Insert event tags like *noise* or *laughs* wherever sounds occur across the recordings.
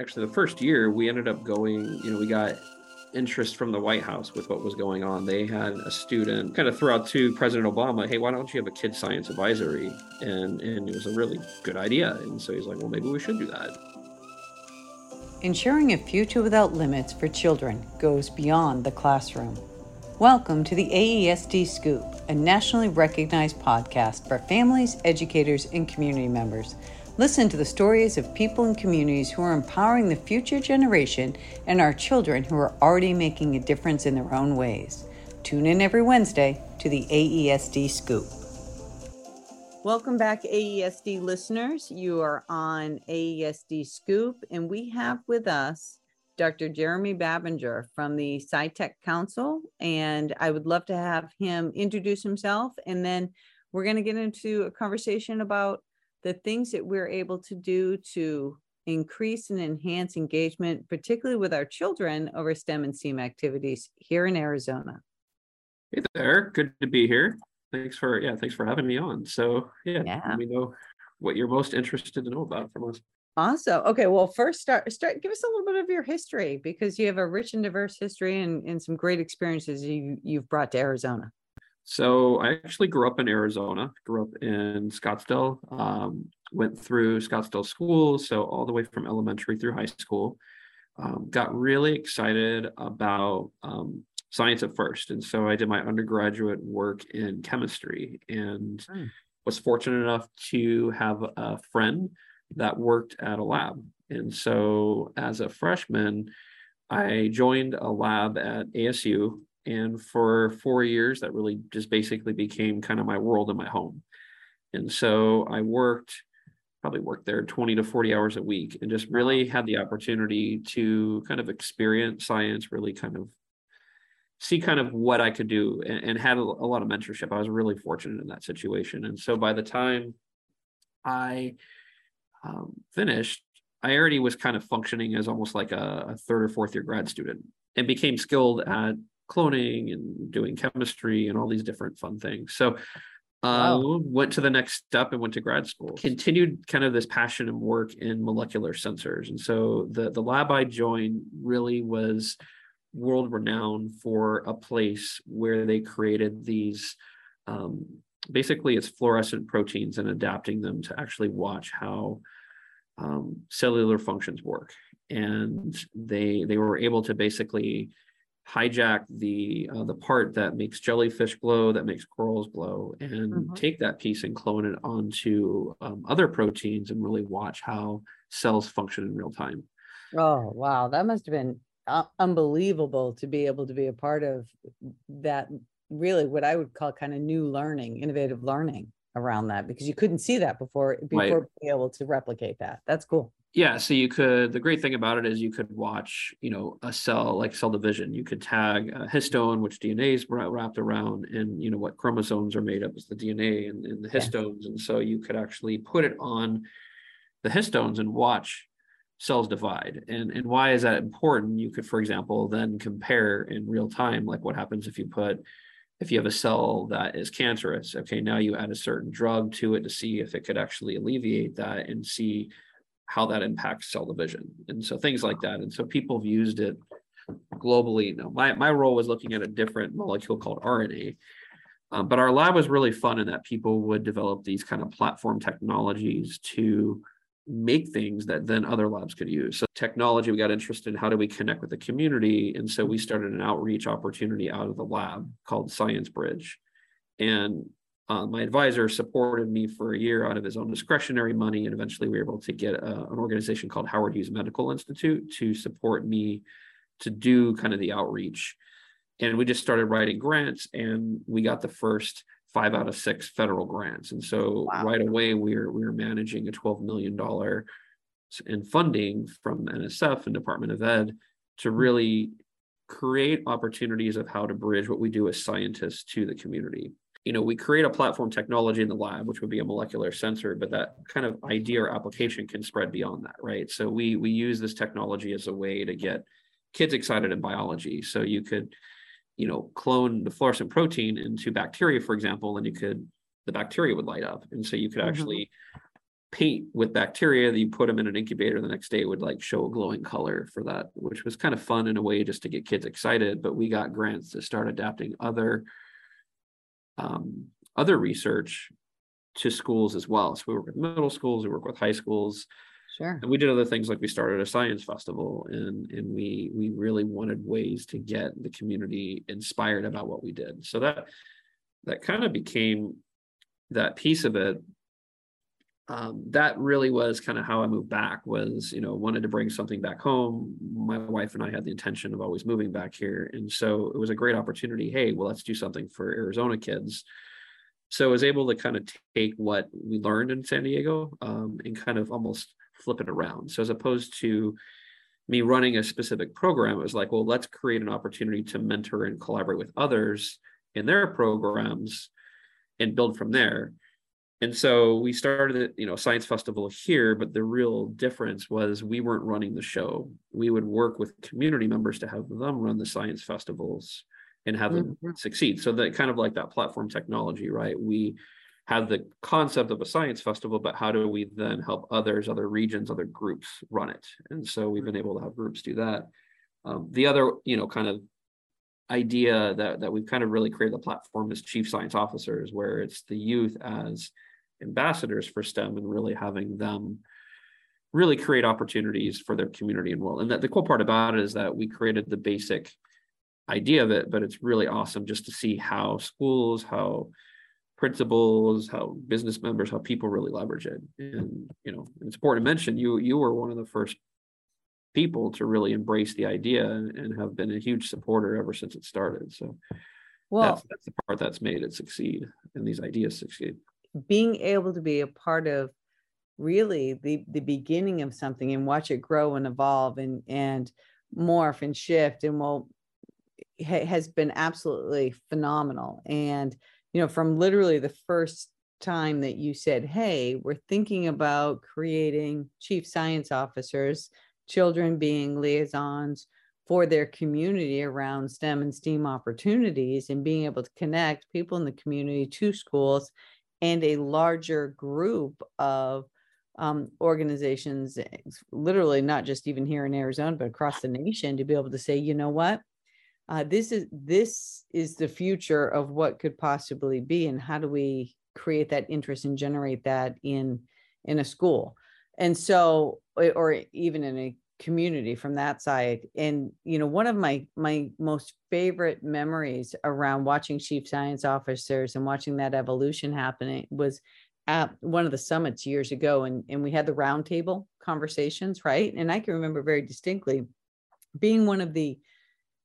actually the first year we ended up going, you know, we got interest from the White House with what was going on. They had a student kind of throw out to President Obama, hey, why don't you have a kid science advisory? And and it was a really good idea. And so he's like, well, maybe we should do that. Ensuring a future without limits for children goes beyond the classroom. Welcome to the AESD Scoop, a nationally recognized podcast for families, educators, and community members Listen to the stories of people and communities who are empowering the future generation and our children who are already making a difference in their own ways. Tune in every Wednesday to the AESD Scoop. Welcome back, AESD listeners. You are on AESD Scoop, and we have with us Dr. Jeremy Babendure from the SciTech Council. And I would love to have him introduce himself, and then we're going to get into a conversation about the things that we're able to do to increase and enhance engagement, particularly with our children over STEM and STEAM activities here in Arizona. Hey there, good to be here. Thanks for yeah, thanks for having me on. So yeah, yeah. let me know what you're most interested to know about from us. Awesome. Okay. Well, first start start give us a little bit of your history because you have a rich and diverse history and, and some great experiences you you've brought to Arizona. So I actually grew up in Arizona, grew up in Scottsdale, um, went through Scottsdale school, so all the way from elementary through high school. Um, got really excited about um, science at first. And so I did my undergraduate work in chemistry and mm. was fortunate enough to have a friend that worked at a lab. And so as a freshman, I joined a lab at ASU and for four years, that really just basically became kind of my world and my home. And so I worked, probably worked there 20 to 40 hours a week and just really had the opportunity to kind of experience science, really kind of see kind of what I could do and, and had a, a lot of mentorship. I was really fortunate in that situation. And so by the time I um, finished, I already was kind of functioning as almost like a, a, third or fourth year grad student and became skilled at cloning and doing chemistry and all these different fun things. So uh, wow. went to the next step and went to grad school. Continued kind of this passion and work in molecular sensors. And so the the lab I joined really was world renowned for a place where they created these um, basically it's fluorescent proteins and adapting them to actually watch how um, cellular functions work and they they were able to basically hijack the uh, the part that makes jellyfish glow, that makes corals glow, and mm-hmm. take that piece and clone it onto um, other proteins and really watch how cells function in real time. Oh wow, that must have been uh, unbelievable to be able to be a part of that. Really, what I would call kind of new learning, innovative learning around that, because you couldn't see that before before right. being able to replicate that. That's cool yeah so you could the great thing about it is you could watch you know a cell like cell division. You could tag a histone which dna is wrapped around and you know what chromosomes are made up is the dna and, and the histones yeah. and so you could actually put it on the histones and watch cells divide. And and why is that important? You could for example then compare in real time like what happens if you put if you have a cell that is cancerous. Okay now you add a certain drug to it to see if it could actually alleviate that and see how that impacts cell division and so things like that and so people have used it globally you know, my, my role was looking at a different molecule called rna um, but our lab was really fun in that people would develop these kind of platform technologies to make things that then other labs could use. So technology, we got interested in how do we connect with the community. And so we started an outreach opportunity out of the lab called Science Bridge. And uh, my advisor supported me for a year out of his own discretionary money, and eventually we were able to get a, uh, an organization called Howard Hughes Medical Institute to support me to do kind of the outreach. And we just started writing grants, and we got the first five out of six federal grants. And so wow. right away we were we were managing a twelve million dollar in funding from NSF and Department of Ed to hmm. really create opportunities of how to bridge what we do as scientists to the community you know, we create a platform technology in the lab, which would be a molecular sensor, but that kind of idea or application can spread beyond that, right? So we we use this technology as a way to get kids excited in biology. So you could, you know, clone the fluorescent protein into bacteria, for example, and you could the bacteria would light up, and so you could mm-hmm. actually paint with bacteria that you put them in an incubator the next day would like show a glowing color for that which was kind of fun in a way just to get kids excited but we got grants to start adapting other um, other research to schools as well. So we work with middle schools we work with high schools. Sure. and we did other things like we started a science festival and and we we really wanted ways to get the community inspired about what we did. So that that kind of became that piece of it um, that really was kind of how I moved back was, you know, wanted to bring something back home. My wife and I had the intention of always moving back here. And so it was a great opportunity. Hey, well, let's do something for Arizona kids. So I was able to kind of take what we learned in San Diego um, and kind of almost flip it around. So as opposed to me running a specific program, it was like, well, let's create an opportunity to mentor and collaborate with others in their programs and build from there and so we started you know science festival here but the real difference was we weren't running the show. We would work with community members to have them run the science festivals and have them mm-hmm. succeed. So that kind of like that platform technology right? We have the concept of a science festival but how do we then help others other regions other groups run it? And so we've been able to have groups do that. Um, the other you know kind of idea that that we've kind of really created the platform is chief science officers where it's the youth as ambassadors for STEM and really having them really create opportunities for their community and world. And that the cool part about it is that we created the basic idea of it, but it's really awesome just to see how schools, how principals, how business members, how people really leverage it. And you know, it's important to mention you you were one of the first people to really embrace the idea and, have been a huge supporter ever since it started. So well, that's, that's the part that's made it succeed and these ideas succeed being able to be a part of really the the beginning of something and watch it grow and evolve and and morph and shift and will ha, has been absolutely phenomenal. And you know from literally the first time that you said hey we're thinking about creating chief science officers children being liaisons for their community around STEM and STEAM opportunities and being able to connect people in the community to schools and a larger group of um, organizations, literally not just even here in Arizona, but across the nation, to be able to say, you know what, uh, this is this is the future of what could possibly be, and how do we create that interest and generate that in in a school, and so, or even in a community from that side. And you know one of my my most favorite memories around watching chief science officers and watching that evolution happening was at one of the summits years ago and and we had the roundtable conversations right? And i can remember very distinctly being one of the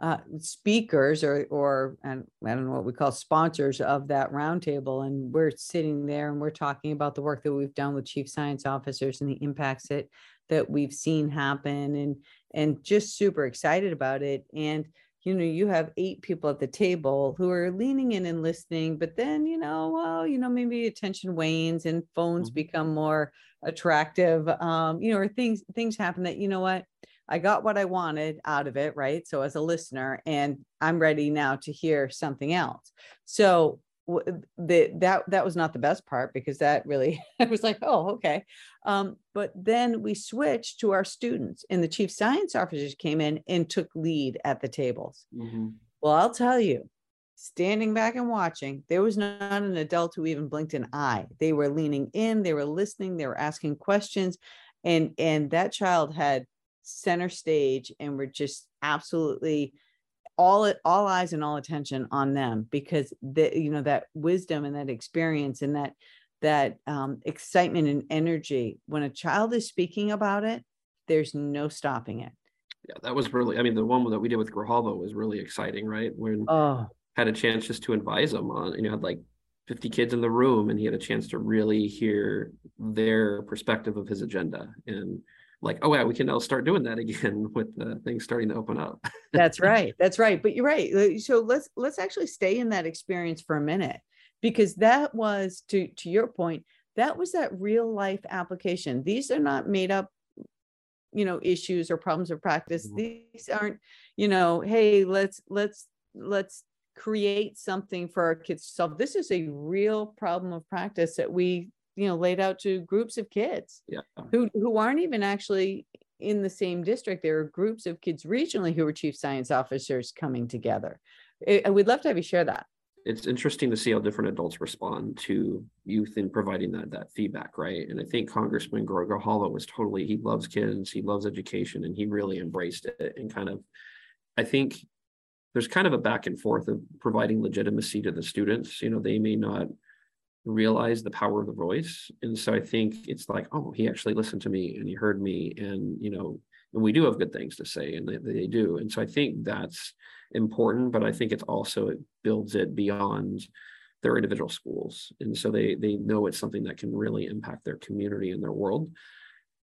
uh, speakers or or and I don't know what we call sponsors of that roundtable, and we're sitting there and we're talking about the work that we've done with chief science officers and the impacts that that we've seen happen and and just super excited about it and you know you have eight people at the table who are leaning in and listening but then you know well you know maybe attention wanes and phones mm-hmm. become more attractive um you know or things things happen that you know what i got what i wanted out of it right? So as a listener and i'm ready now to hear something else. So the that that was not the best part because that really *laughs* I was like oh okay. Um, but then we switched to our students and the chief science officers came in and took lead at the tables. Mm-hmm. well I'll tell you standing back and watching there was not an adult who even blinked an eye. They were leaning in they were listening they were asking questions and and that child had center stage and were just absolutely all all eyes and all attention on them because the you know that wisdom and that experience and that that um, excitement and energy when a child is speaking about it there's no stopping it. Yeah that was really i mean the one that we did with grijalva was really exciting right? When oh. had a chance just to advise them on you know had like 50 kids in the room and he had a chance to really hear their perspective of his agenda. And like, oh yeah, we can now start doing that again *laughs* with the things starting to open up. that's *laughs* right. That's right. But you're right. Uh, so let's let's actually stay in that experience for a minute because that was to to your point, that was that real life application. These are not made up you know issues or problems of practice mm-hmm. these aren't you know hey let's let's let's create something for our kids to solve this is a real problem of practice that we you know laid out to groups of kids yeah who who aren't even actually in the same district there are groups of kids regionally who are chief science officers coming together and we'd love to have you share that it's interesting to see how different adults respond to youth in providing that that feedback, right? And I think Congressman Grijalva was totally he loves kids, he loves education, and he really embraced it and kind of I think there's kind of a back and forth of providing legitimacy to the students. You know, they may not realize the power of the voice. And so I think it's like, oh, he actually listened to me and he heard me. And, you know, and we do have good things to say and they, they do. And so I think that's important, but I think it's also it builds it beyond their individual schools. And so they they know it's something that can really impact their community and their world.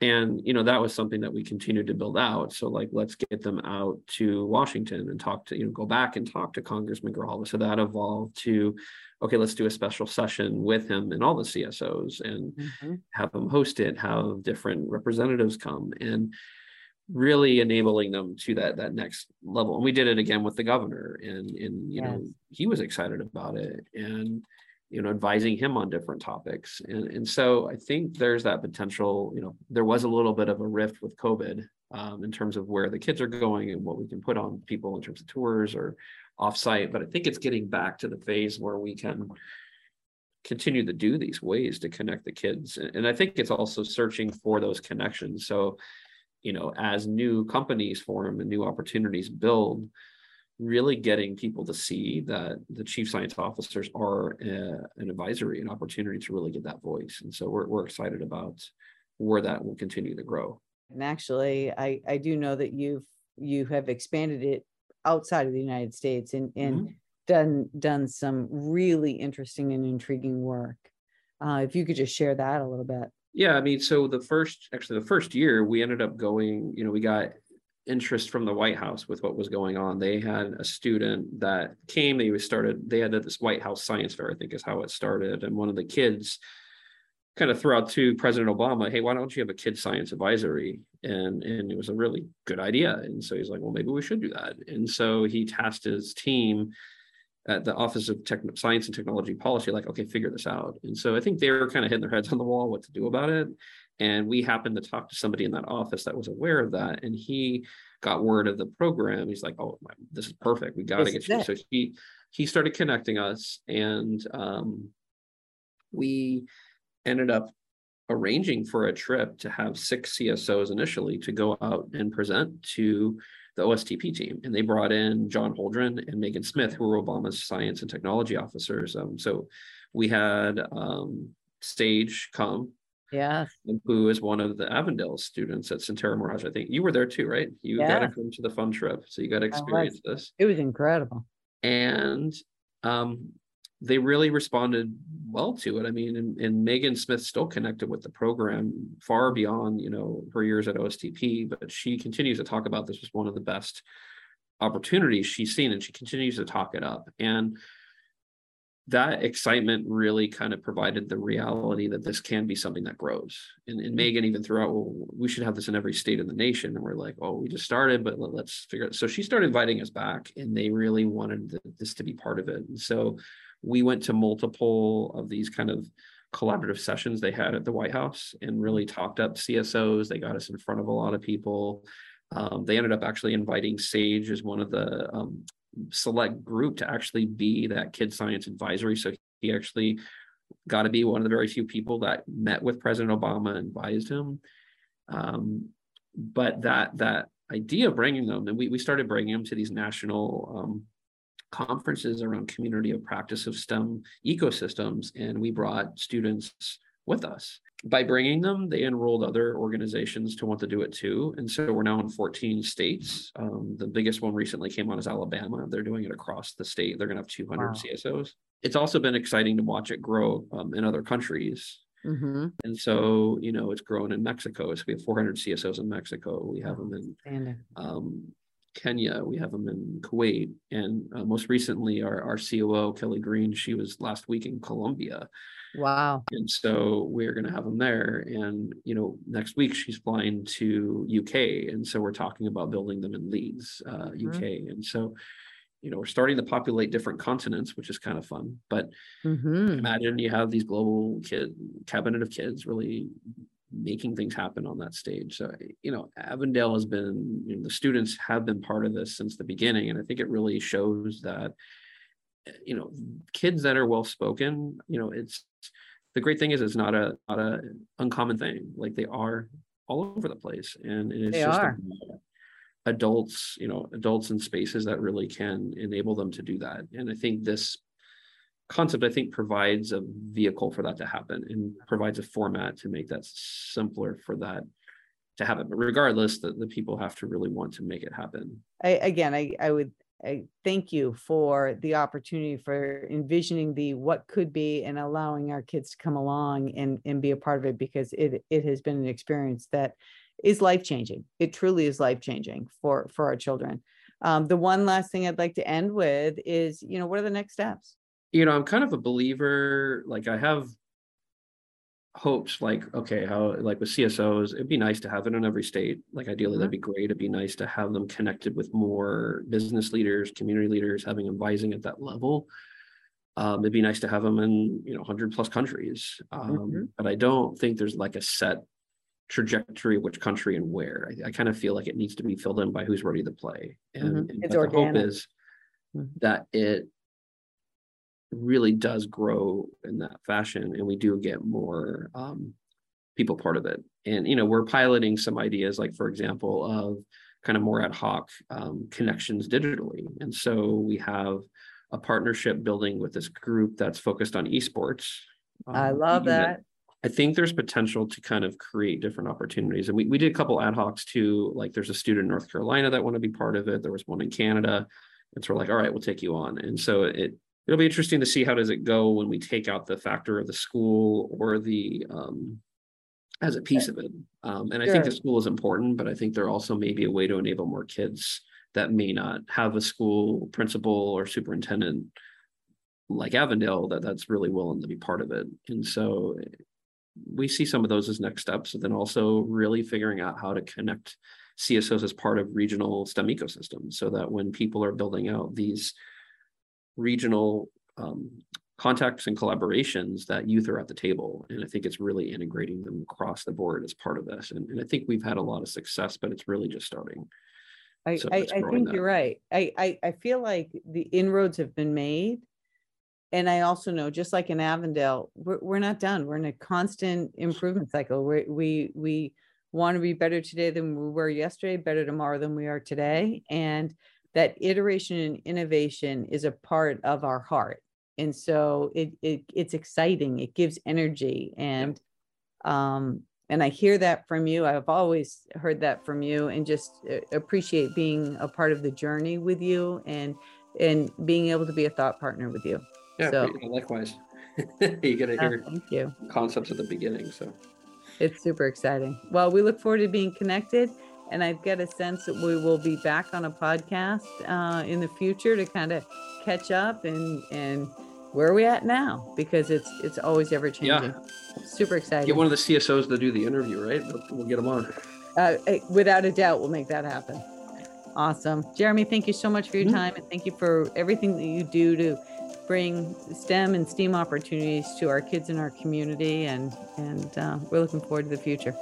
And you know, that was something that we continued to build out. So like let's get them out to Washington and talk to, you know, go back and talk to Congressman Grijalva. So that evolved to okay, let's do a special session with him and all the CSOs and mm-hmm. have them host it, have different representatives come. And really enabling them to that that next level and we did it again with the governor and and you yes. know he was excited about it and you know advising him on different topics and and so i think there's that potential you know there was a little bit of a rift with covid um, in terms of where the kids are going and what we can put on people in terms of tours or offsite but i think it's getting back to the phase where we can continue to do these ways to connect the kids and i think it's also searching for those connections so you know, as new companies form and new opportunities build, really getting people to see that the chief science officers are a, an advisory, an opportunity to really get that voice. And so we're, we're excited about where that will continue to grow. And actually, I, I do know that you've you have expanded it outside of the United States and, and mm-hmm. done done some really interesting and intriguing work. Uh, if you could just share that a little bit. Yeah, I mean, so the first, actually, the first year we ended up going, you know, we got interest from the White House with what was going on. They had a student that came, they started, they had this White House science fair, I think is how it started. And one of the kids kind of threw out to President Obama, hey, why don't you have a kid science advisory? And and it was a really good idea. And so he's like, well, maybe we should do that. And so he tasked his team at the Office of Tech- Science and Technology Policy, like, okay, figure this out. And so I think they were kind of hitting their heads on the wall what to do about it. And we happened to talk to somebody in that office that was aware of that. And he got word of the program. He's like, oh, this is perfect. We got to get you. It. So he he started connecting us, and um, we ended up arranging for a trip to have six CSOs initially to go out and present to the OSTP team, and they brought in John Holdren and Megan Smith, who were Obama's science and technology officers. Um, so we had um, Sage come, yeah, who is one of the Avondale students at Centerra Mirage. I think you were there too, right? You yeah. got to come to the fun trip, so you got to experience this. It was incredible. And um, they really responded well to it. I mean, and, and, Megan Smith still connected with the program far beyond, you know, her years at OSTP, but she continues to talk about this as one of the best opportunities she's seen, and she continues to talk it up. And that excitement really kind of provided the reality that this can be something that grows. And, and Megan even threw out, well, we should have this in every state in the nation. And we're like, oh, we just started, but let, us figure it. Out. So she started inviting us back, and they really wanted this to be part of it. And so we went to multiple of these kind of collaborative sessions they had at the White House and really talked up CSOs. They got us in front of a lot of people. Um, they ended up actually inviting Sage as one of the um, select group to actually be that kid science advisory. So he actually got to be one of the very few people that met with President Obama and advised him. Um, but that that idea of bringing them, and we, we started bringing them to these national um, conferences around community of practice of STEM ecosystems, and we brought students with us. By bringing them, they enrolled other organizations to want to do it too. And so we're now in 14 states. Um, the biggest one recently came on is Alabama. They're doing it across the state. They're going to have 200 wow. CSOs. It's also been exciting to watch it grow um, in other countries. Mm-hmm. And so, you know, it's grown in Mexico. So we have 400 CSOs in Mexico. We have them in um, Kenya, we have them in Kuwait, and uh, most recently, our, our COO, Kelly Green, she was last week in Colombia. Wow. And so we're going to have them there. And, you know, next week she's flying to UK. And so we're talking about building them in Leeds, uh, mm-hmm. UK. And so, you know we're starting to populate different continents which is kind of fun but Mhm. imagine you have these global kid cabinet of kids really making things happen on that stage. So you know avondale has been you know, the students have been part of this since the beginning and i think it really shows that you know kids that are well spoken you know it's the great thing is it's not a not a uncommon thing. Like they are all over the place and it's They just are. adults you know adults in spaces that really can enable them to do that. And i think this concept i think provides a vehicle for that to happen and provides a format to make that simpler for that to happen but regardless the, the people have to really want to make it happen I, again, I, I would, I thank you for the opportunity for envisioning the what could be and allowing our kids to come along and, and be a part of it because it, it has been an experience that is life changing. It truly is life changing for, for our children. Um, the one last thing I'd like to end with is, you know, what are the next steps? You know i'm kind of a believer like i have hopes like okay how like with csos it'd be nice to have it in every state. Like ideally that'd be great. It'd be nice to have them connected with more business leaders community leaders having advising at that level. Um, it'd be nice to have them in you know 100 plus countries um, Mhm. but i don't think there's like a set trajectory of which country and where. I, I kind of feel like it needs to be filled in by who's ready to play. And, Mhm. and the hope is Mhm. that it really does grow in that fashion and we do get more um, people part of it and you know we're piloting some ideas like for example of kind of more ad hoc um, connections digitally and so we have a partnership building with this group that's focused on esports I um, love that. I think there's potential to kind of create different opportunities. And we, we did a couple ad hocs too. Like there's a student in North Carolina that want to be part of it. There was one in Canada. And so we're like, all right, we'll take you on. And so it it'll be interesting to see how does it go when we take out the factor of the school or the um as a piece of it. Um, and I think the school is important, but I think there also may be a way to enable more kids that may not have a school principal or superintendent like Avondale that that's really willing to be part of it. And so we see some of those as next steps, and then also really figuring out how to connect CSOs as part of regional STEM ecosystems so that when people are building out these regional um, contacts and collaborations, that youth are at the table. And I think it's really integrating them across the board as part of this. And, and I think we've had a lot of success, but it's really just starting. I, So I, I think that. you're right. I, I, I feel like the inroads have been made. And I also know, just like in Avondale, we're, we're not done. We're in a constant improvement cycle. We, we, we want to be better today than we were yesterday, better tomorrow than we are today. And that iteration and innovation is a part of our heart. And so it, it, it's exciting. It gives energy and, um, and I hear that from you. I've always heard that from you and just uh, appreciate being a part of the journey with you and, and being able to be a thought partner with you. Yeah, So- likewise. *laughs* you get to Uh, hear Thank you. concepts at the beginning. So It's super exciting. Well, we look forward to being connected. And I've got a sense that we will be back on a podcast uh, in the future to kind of catch up and, and where are we at now? Because it's, it's always ever changing. Yeah. Super exciting. get one of the CSOs to do the interview, right? We'll, get them on. uh, without a doubt, we'll make that happen. Awesome. Jeremy, thank you so much for your Mhm. time and thank you for everything that you do to bring STEM and STEAM opportunities to our kids in our community. And, and uh, we're looking forward to the future.